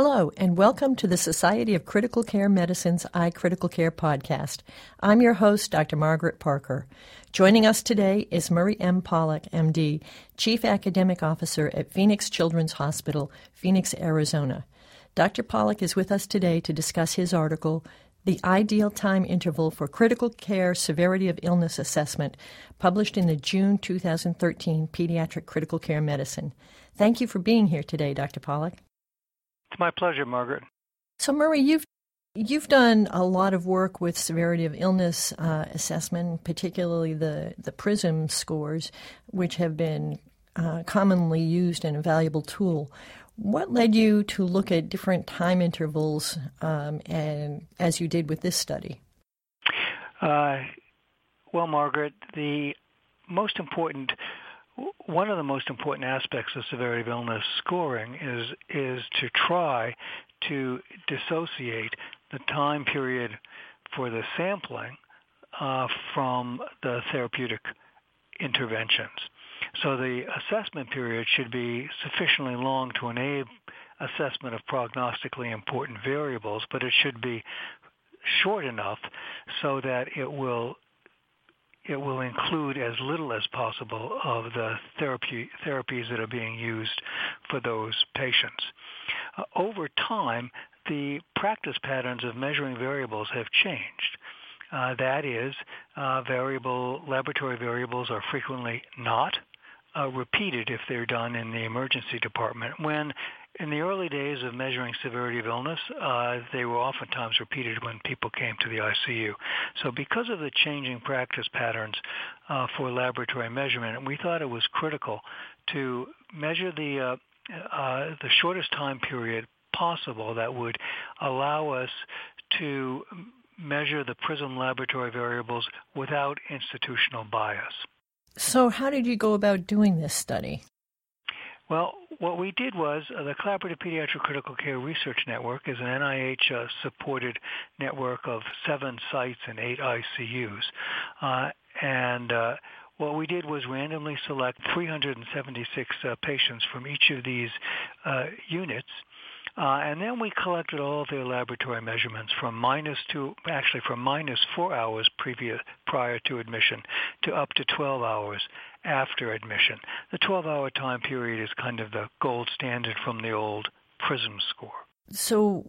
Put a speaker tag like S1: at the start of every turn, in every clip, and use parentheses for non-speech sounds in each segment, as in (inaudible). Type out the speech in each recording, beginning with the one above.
S1: Hello, and welcome to the Society of Critical Care Medicine's iCritical Care podcast. I'm your host, Dr. Margaret Parker. Joining us today is Murray M. Pollack, MD, Chief Academic Officer at Phoenix Children's Hospital, Phoenix, Arizona. Dr. Pollack is with us today to discuss his article, The Ideal Time Interval for Critical Care Severity of Illness Assessment, published in the June 2013 Pediatric Critical Care Medicine. Thank you for being here today, Dr. Pollack.
S2: It's my pleasure, Margaret.
S1: So, Murray, you've you've done a lot of work with severity of illness uh, assessment, particularly the the PRISM scores, which have been uh, commonly used and a valuable tool. What led you to look at different time intervals, um, and as you did with this study?
S2: Uh, well, Margaret, the most important one of the most important aspects of severity of illness scoring is is to try to dissociate the time period for the sampling uh, from the therapeutic interventions. So the assessment period should be sufficiently long to enable assessment of prognostically important variables, but it should be short enough so that it will it will include as little as possible of the therapy, therapies that are being used for those patients. Uh, over time, the practice patterns of measuring variables have changed. Uh, that is, uh, variable laboratory variables are frequently not uh, repeated if they're done in the emergency department. When in the early days of measuring severity of illness, uh, they were oftentimes repeated when people came to the ICU. So because of the changing practice patterns uh, for laboratory measurement, we thought it was critical to measure the uh, uh, the shortest time period possible that would allow us to measure the PRISM laboratory variables without institutional bias.
S1: So, how did you go about doing this study?
S2: Well, what we did was uh, the Collaborative Pediatric Critical Care Research Network is an NIH-supported uh, network of seven sites and eight ICUs, uh, and uh, what we did was randomly select 376 uh, patients from each of these units uh, and then we collected all of their laboratory measurements from minus two, actually from minus four hours previous, prior to admission to up to 12 hours after admission. The 12-hour time period is kind of the gold standard from the old PRISM score.
S1: So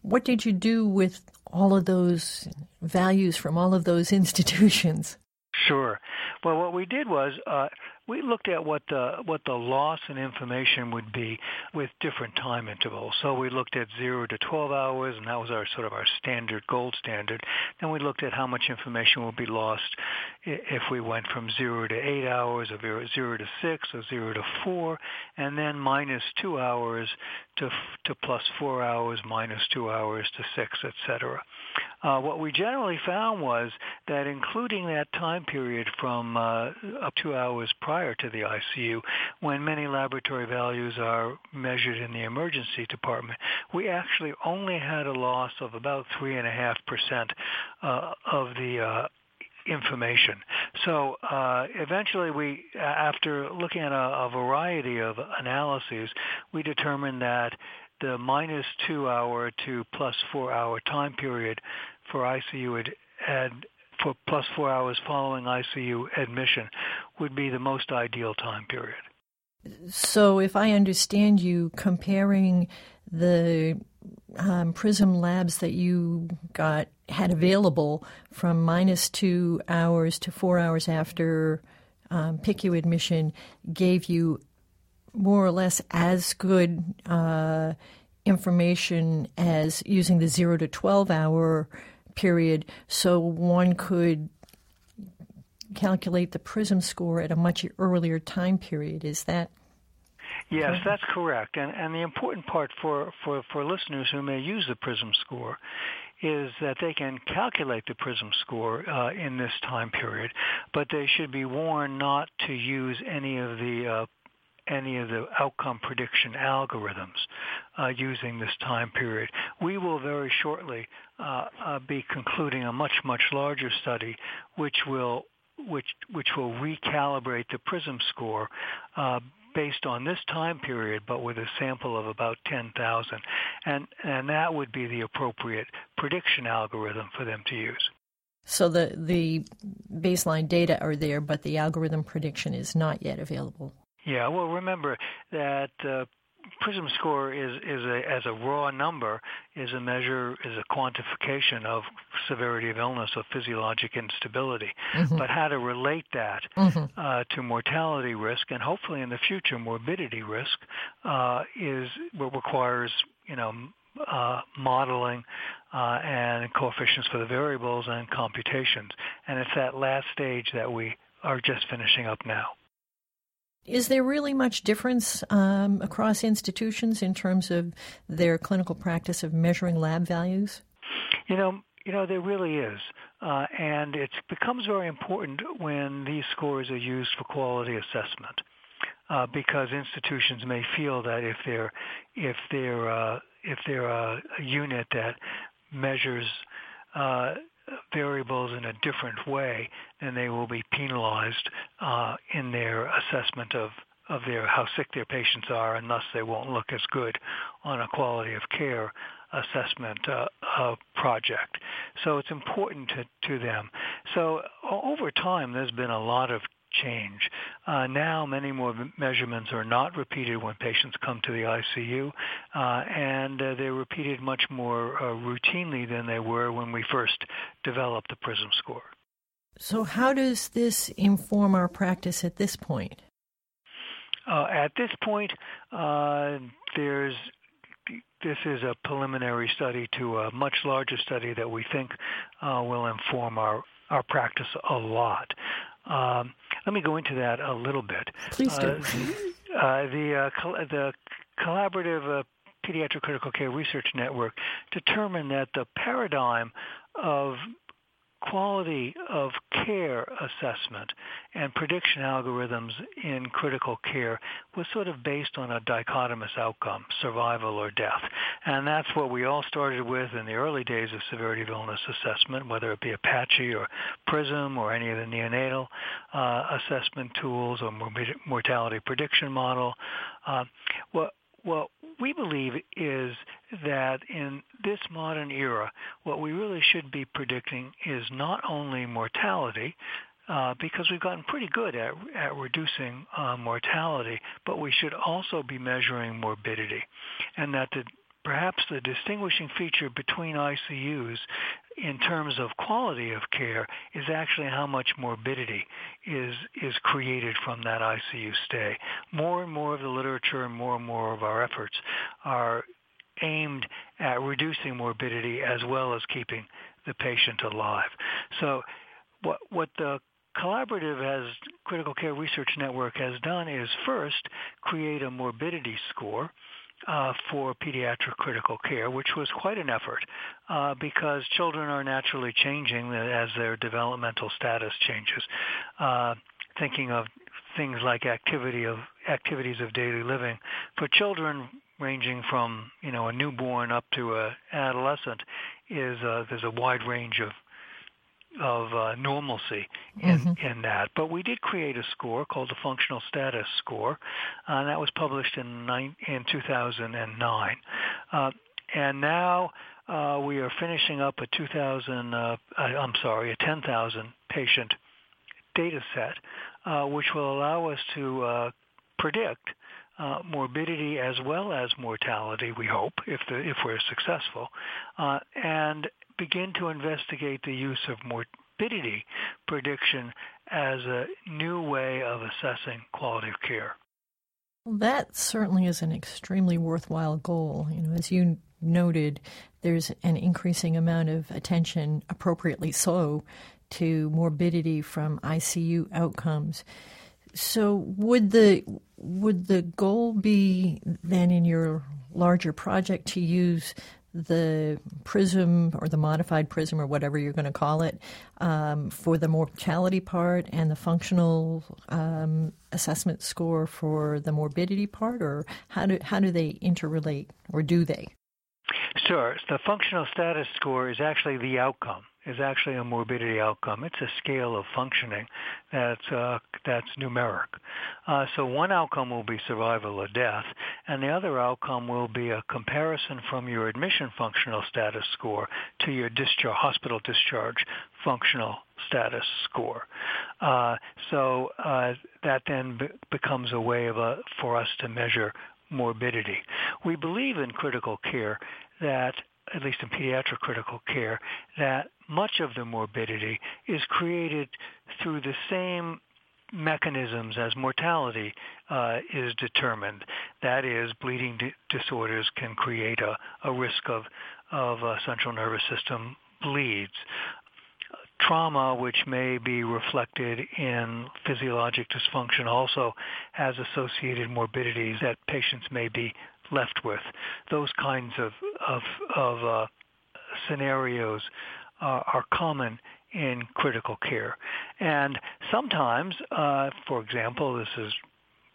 S1: what did you do with all of those values from all of those (laughs) institutions?
S2: Sure. Well, what we did was uh, we looked at what the what the loss in information would be with different time intervals. So we looked at zero to 12 hours, and that was our sort of our standard gold standard. Then we looked at how much information would be lost if we went from zero to eight hours, or zero to six, or zero to four, and then minus two hours to to plus four hours, minus two hours to six, etc. Uh, what we generally found was that including that time period from uh, up two hours prior to the ICU, when many laboratory values are measured in the emergency department, we actually only had a loss of about three and a half percent uh, of the uh, information. So uh, eventually, we, after looking at a, a variety of analyses, we determined that the minus two hour to plus four hour time period for ICU ad, ad, for plus four hours following ICU admission would be the most ideal time period.
S1: So, if I understand you, comparing the um, Prism labs that you got had available from minus two hours to four hours after um, PICU admission gave you more or less as good uh, information as using the zero to 12 hour period, so one could calculate the PRISM score at a much earlier time period. Is that?
S2: Yes, that's correct. And, and the important part for, for, for listeners who may use the PRISM score is that they can calculate the PRISM score uh, in this time period, but they should be warned not to use any of the uh, any of the outcome prediction algorithms uh, using this time period. We will very shortly uh, uh, be concluding a much much larger study, which will which which will recalibrate the PRISM score uh, based on this time period, but with a sample of about 10,000. And, and that would be the appropriate prediction algorithm for them to use.
S1: So the, the baseline data are there, but the algorithm prediction is not yet available.
S2: Yeah, well, remember that uh, PRISM score is, is a, as a raw number is a measure is a quantification of severity of illness or physiologic instability. Mm-hmm. But how to relate that mm-hmm. uh, to mortality risk and hopefully in the future morbidity risk uh, is what requires you know uh, modeling uh, and coefficients for the variables and computations. And it's that last stage that we are just finishing up now.
S1: Is there really much difference um, across institutions in terms of their clinical practice of measuring lab values?
S2: You know, you know there really is, uh, and it becomes very important when these scores are used for quality assessment, uh, because institutions may feel that if they're if they're uh, if they're a, a, unit that measures uh, variables in a different way, then they will be penalized uh, in their assessment of of their how sick their patients are, and thus they won't look as good on a quality of care assessment uh, uh, project. So it's important to, to them. So over time, there's been a lot of change. Uh, now, many more measurements are not repeated when patients come to the ICU, uh, and uh, they're repeated much more uh, routinely than they were when we first developed the PRISM score.
S1: So, how does this inform our practice at this point?
S2: Uh, at this point, uh, there's this is a preliminary study to a much larger study that we think will inform our our practice a lot. Um, let me go into that a little bit.
S1: Please do.
S2: Uh, uh, the uh, the collaborative uh, pediatric critical care research network determined that the paradigm of quality of care assessment and prediction algorithms in critical care was sort of based on a dichotomous outcome, survival or death. And that's what we all started with in the early days of severity of illness assessment, whether it be Apache or PRISM or any of the neonatal uh, assessment tools or mortality prediction model. Uh, what what we believe is that in this modern era, what we really should be predicting is not only mortality, uh, because we've gotten pretty good at, at reducing uh, mortality, but we should also be measuring morbidity. And that the perhaps the distinguishing feature between ICUs in terms of quality of care is actually how much morbidity is is created from that ICU stay. More and more of the literature and more and more of our efforts are aimed at reducing morbidity as well as keeping the patient alive. So what what the collaborative has critical care research network has done is first create a morbidity score uh, for pediatric critical care, which was quite an effort uh, because children are naturally changing as their developmental status changes. Uh, thinking of things like activity of activities of daily living for children ranging from you know a newborn up to a adolescent is uh, there's a wide range of of uh, normalcy in, mm-hmm. in that. But we did create a score called the Functional Status Score, uh, and that was published in, nine, in 2009. Uh, and now uh, we are finishing up a 2,000, uh, I'm sorry, a 10,000 patient data set, uh, which will allow us to predict uh, morbidity as well as mortality, we hope, if, the, if we're successful, uh, and begin to investigate the use of morbidity prediction as a new way of assessing quality of care.
S1: Well, that certainly is an extremely worthwhile goal. You know, as you noted, there's an increasing amount of attention, appropriately so, to morbidity from ICU outcomes. So, would the would the goal be then in your larger project to use the prism or the modified prism or whatever you're going to call it um, for the mortality part and the functional um, assessment score for the morbidity part, or how do how do they interrelate, or do they?
S2: Sure. The functional status score is actually the outcome. Is actually a morbidity outcome. It's a scale of functioning that's uh, that's numeric. Uh, so one outcome will be survival or death, and the other outcome will be a comparison from your admission functional status score to your discharge, hospital discharge functional status score. Uh, so uh, that then be- becomes a way of a, for us to measure morbidity. We believe in critical care that at least in pediatric critical care, that much of the morbidity is created through the same mechanisms as mortality uh, is determined. That is, bleeding di- disorders can create a, a risk of, of uh, central nervous system bleeds. Trauma, which may be reflected in physiologic dysfunction, also has associated morbidities that patients may be left with. Those kinds of of, of uh, scenarios uh, are common in critical care, and sometimes, uh, for example, this is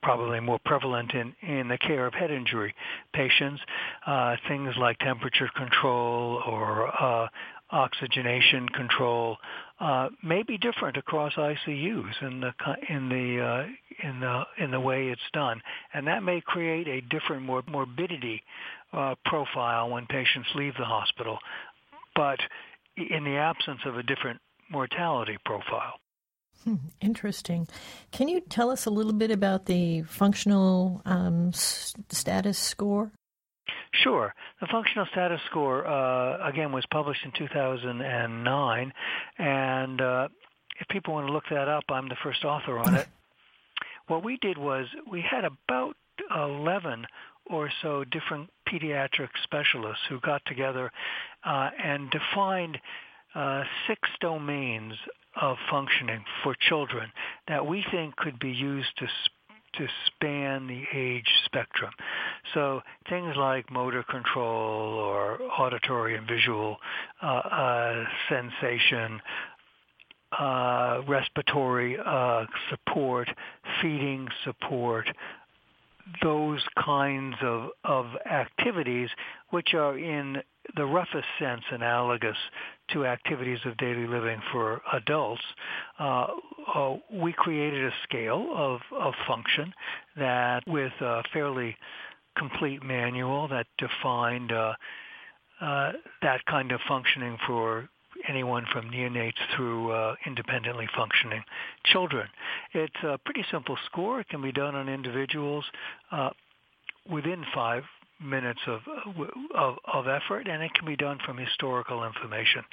S2: probably more prevalent in, in the care of head injury patients. Uh, things like temperature control or uh, oxygenation control uh, may be different across ICUs in the in the uh, in the in the way it's done, and that may create a different mor- morbidity profile when patients leave the hospital, but in the absence of a different mortality profile.
S1: Hmm, interesting. Can you tell us a little bit about the functional um, s- status score?
S2: Sure. The functional status score, uh, again, was published in 2009. And uh, if people want to look that up, I'm the first author on it. what we did was we had about 11 or so different pediatric specialists who got together uh, and defined uh, six domains of functioning for children that we think could be used to to span the age spectrum. So things like motor control or auditory and visual uh, uh, sensation, uh, respiratory uh, support, feeding support, those kinds of, of activities which are in the roughest sense analogous to activities of daily living for adults, uh, uh, we created a scale of, of function that with a fairly complete manual that defined uh, uh, that kind of functioning for anyone from neonates through uh, independently functioning children. It's a pretty simple score. It can be done on individuals uh, within five minutes of, of, of effort, and it can be done from historical information.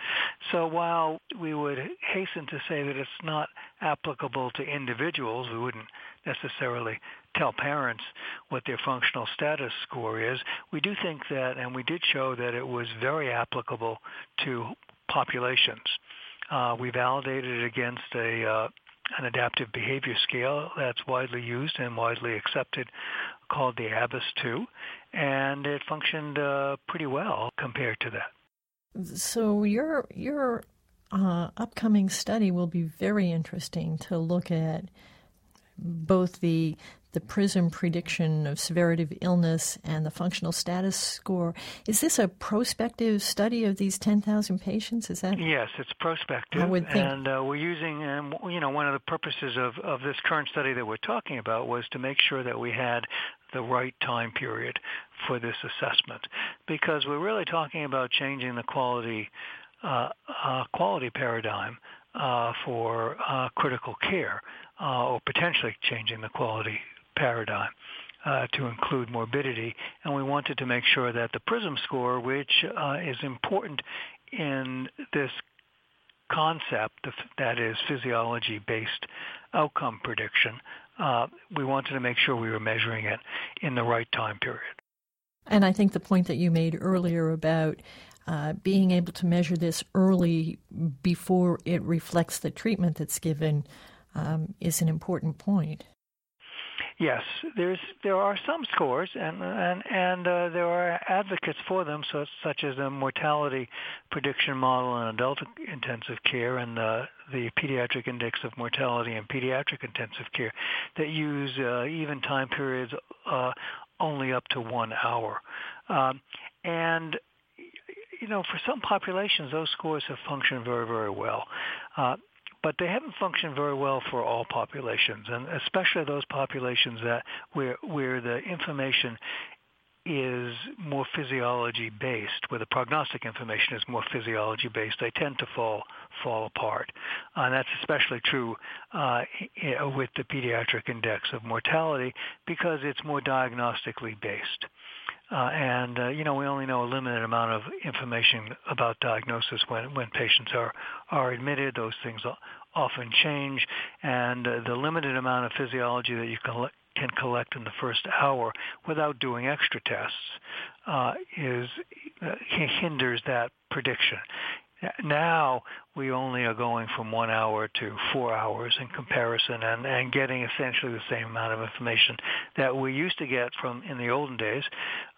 S2: So while we would hasten to say that it's not applicable to individuals, we wouldn't necessarily tell parents what their functional status score is. We do think that, and we did show that it was very applicable to populations. Uh, we validated it against a uh, an adaptive behavior scale that's widely used and widely accepted called the ABAS-2, and it functioned uh, pretty well compared to that.
S1: So your your uh, upcoming study will be very interesting to look at both the the PRISM prediction of severity of illness and the functional status score. Is this a prospective study of these 10,000 patients? Is that?
S2: Yes, it's prospective.
S1: I would think.
S2: And uh, we're using, um, you know, one of the purposes of, of this current study that we're talking about was to make sure that we had the right time period for this assessment because we're really talking about changing the quality uh, uh, quality paradigm uh, for uh, critical care uh, or potentially changing the quality paradigm uh, to include morbidity. And we wanted to make sure that the PRISM score, which uh, is important in this concept that is physiology-based outcome prediction, uh, we wanted to make sure we were measuring it in the right time period.
S1: And I think the point that you made earlier about uh, being able to measure this early before it reflects the treatment that's given um, is an important point.
S2: Yes, there's there are some scores, and and and uh, there are advocates for them, so such as the mortality prediction model in adult intensive care and the the pediatric index of mortality in pediatric intensive care, that use uh, even time periods uh, only up to one hour, um, and you know, for some populations, those scores have functioned very, very well. Uh, but they haven't functioned very well for all populations, and especially those populations that where where the information is more physiology based, where the prognostic information is more physiology based, they tend to fall fall apart, uh, and that's especially true uh, with the pediatric index of mortality because it's more diagnostically based. Uh, and uh, you know we only know a limited amount of information about diagnosis when when patients are are admitted. Those things often change, and uh, the limited amount of physiology that you can can collect in the first hour without doing extra tests uh, is uh, hinders that prediction. Now we only are going from one hour to four hours in comparison and, and getting essentially the same amount of information that we used to get from in the olden days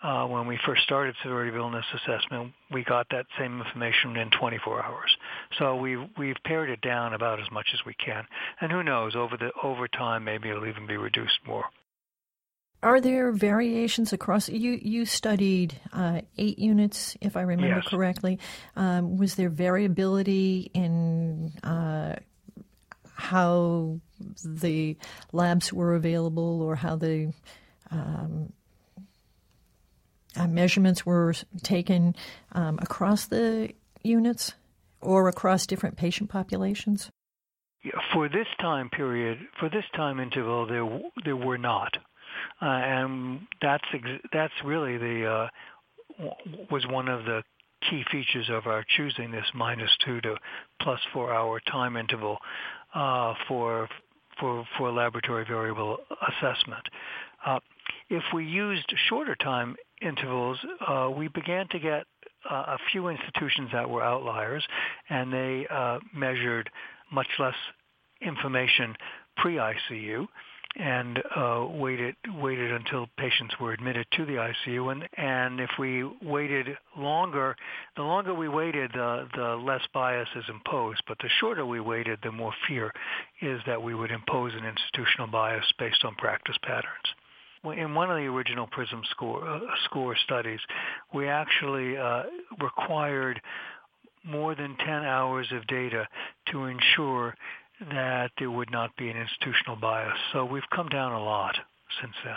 S2: uh, when we first started severity of illness assessment. We got that same information in 24 hours. So we've, we've pared it down about as much as we can. And who knows, over, the, over time maybe it'll even be reduced more.
S1: Are there variations across? You you studied uh, eight units, if I remember
S2: yes.
S1: correctly. Um, was there variability in uh, how the labs were available, or how the um, uh, measurements were taken um, across the units, or across different patient populations?
S2: For this time period, for this time interval, there there were not uh, and that's ex- that's really the uh, was one of the key features of our choosing this minus two to plus four hour time interval uh, for for for laboratory variable assessment. Uh, if we used shorter time intervals, uh, we began to get uh, a few institutions that were outliers, and they uh, measured much less information pre-ICU and uh, waited waited until patients were admitted to the ICU. And and if we waited longer, the longer we waited, the the less bias is imposed. But the shorter we waited, the more fear is that we would impose an institutional bias based on practice patterns. In one of the original PRISM score uh, score studies, we actually uh, required more than 10 hours of data to ensure that there would not be an institutional bias. So we've come down a lot since then.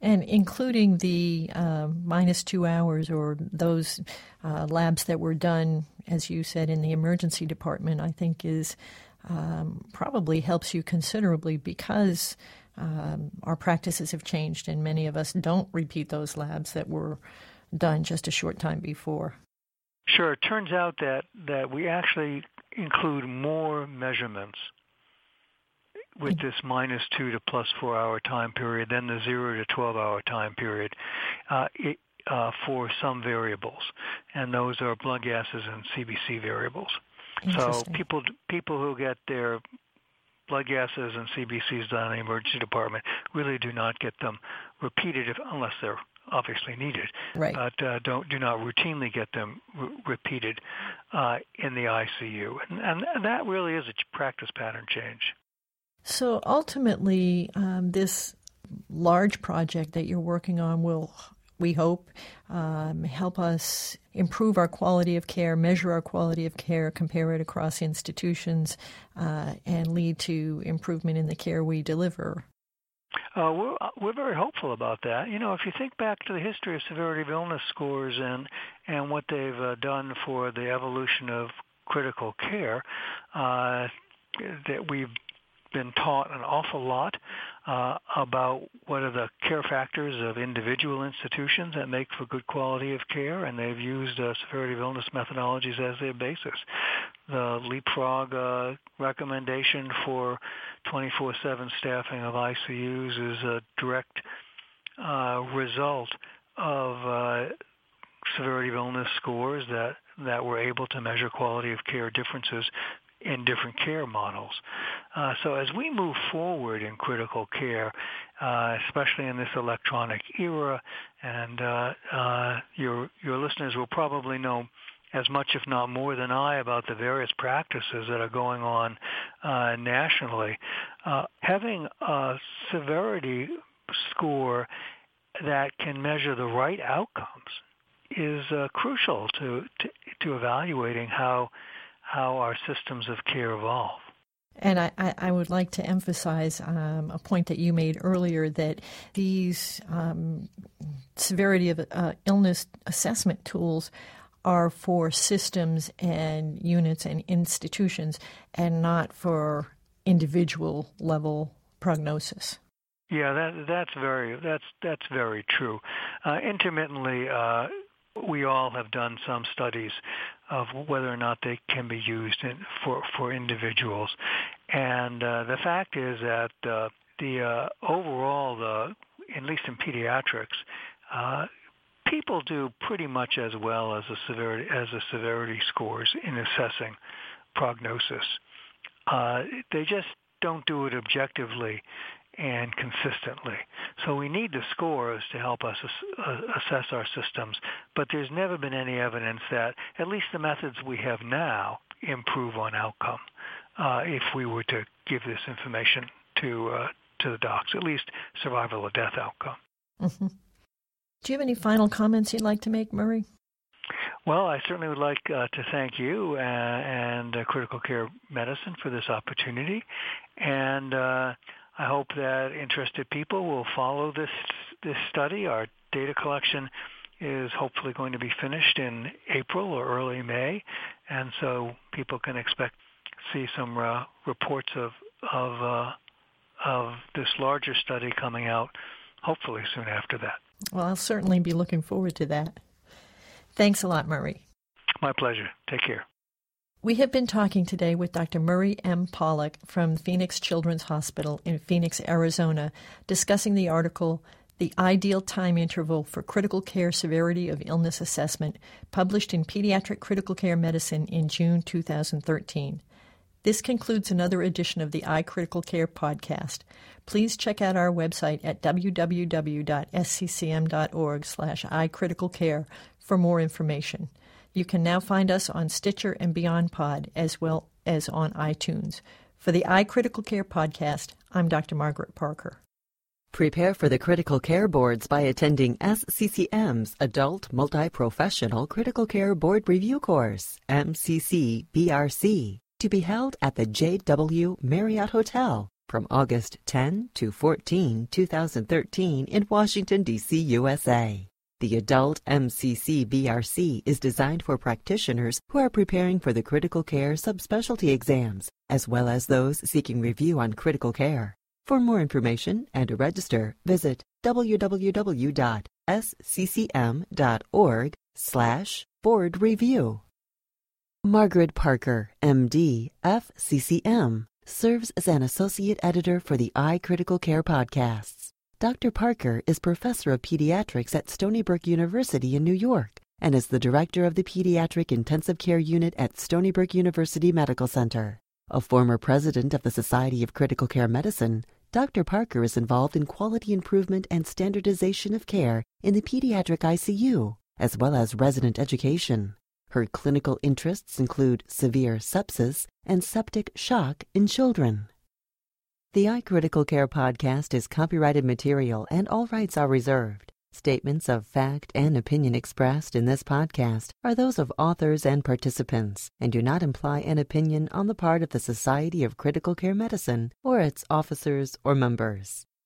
S1: And including the uh, minus two hours or those uh, labs that were done, as you said, in the emergency department, I think is um, probably helps you considerably because um, our practices have changed and many of us don't repeat those labs that were done just a short time before.
S2: Sure. It turns out that, that we actually include more measurements with this minus two to plus four hour time period than the zero to 12 hour time period uh, it, uh, for some variables. And those are blood gases and CBC variables. So people people who get their blood gases and CBCs done in the emergency department really do not get them repeated if, unless they're obviously needed,
S1: right.
S2: but uh, don't do not routinely get them repeated uh, in the ICU, and, and that really is a practice pattern change.
S1: So ultimately, um, this large project that you're working on will, we hope, um, help us improve our quality of care, measure our quality of care, compare it across institutions, uh, and lead to improvement in the care we deliver.
S2: Uh, we're uh, we're very hopeful about that. You know, if you think back to the history of severity of illness scores and and what they've uh, done for the evolution of critical care, uh, that we've been taught an awful lot uh, about what are the care factors of individual institutions that make for good quality of care, and they've used uh, severity of illness methodologies as their basis. The leapfrog uh, recommendation for 24/7 staffing of ICUs is a direct uh, result of uh, severity of illness scores that that were able to measure quality of care differences in different care models. Uh, so as we move forward in critical care, uh, especially in this electronic era, and uh, uh, your your listeners will probably know as much, if not more, than I about the various practices that are going on uh, nationally. Uh, having a severity score that can measure the right outcomes is crucial to, to to evaluating how how our systems of care evolve.
S1: And I, I, would like to emphasize um, a point that you made earlier that these um, severity of uh, illness assessment tools are for systems and units and institutions and not for individual level prognosis.
S2: Yeah, that that's very that's that's very true. Uh, intermittently, uh, we all have done some studies of whether or not they can be used in, for for individuals, and uh, the fact is that uh, the uh, overall, the at least in pediatrics, uh, people do pretty much as well as the severity as the severity scores in assessing prognosis. Uh, they just don't do it objectively and consistently. So we need the scores to help us uh, assess our systems, but there's never been any evidence that at least the methods we have now improve on outcome uh, if we were to give this information to uh, to the docs, at least survival or death outcome.
S1: Mm-hmm. Do you have any final comments you'd like to make, Murray?
S2: Well, I certainly would like uh, to thank you uh, and uh, Critical Care Medicine for this opportunity, and uh, I hope that interested people will follow this this study. Our data collection is hopefully going to be finished in April or early May, and so people can expect see some uh, reports of of uh, of this larger study coming out hopefully soon after that.
S1: Well, I'll certainly be looking forward to that. Thanks a lot, Murray.
S2: My pleasure. Take care.
S1: We have been talking today with Dr. Murray M. Pollack from Phoenix Children's Hospital in Phoenix, Arizona, discussing the article The Ideal Time Interval for Critical Care Severity of Illness Assessment, published in Pediatric Critical Care Medicine in June 2013. This concludes another edition of the iCritical Care podcast. Please check out our website at www.sccm.org slash iCriticalCare for more information. You can now find us on Stitcher and BeyondPod, as well as on iTunes. For the iCritical Care podcast, I'm Dr. Margaret Parker.
S3: Prepare for the critical care boards by attending SCCM's Adult Multi-Professional Critical Care Board Review Course, MCC BRC, to be held at the JW Marriott Hotel from August 10 to 14, 2013 in Washington, D.C., USA. The Adult MCC BRC is designed for practitioners who are preparing for the critical care subspecialty exams, as well as those seeking review on critical care. For more information and to register, visit www.sccm.org slash board review. Margaret Parker, MD, FCCM, serves as an associate editor for the iCritical Care podcasts. Dr. Parker is professor of pediatrics at Stony Brook University in New York and is the director of the Pediatric Intensive Care Unit at Stony Brook University Medical Center. A former president of the Society of Critical Care Medicine, Dr. Parker is involved in quality improvement and standardization of care in the pediatric ICU, as well as resident education. Her clinical interests include severe sepsis and septic shock in children. The iCritical Care podcast is copyrighted material and all rights are reserved. Statements of fact and opinion expressed in this podcast are those of authors and participants and do not imply an opinion on the part of the Society of Critical Care Medicine or its officers or members.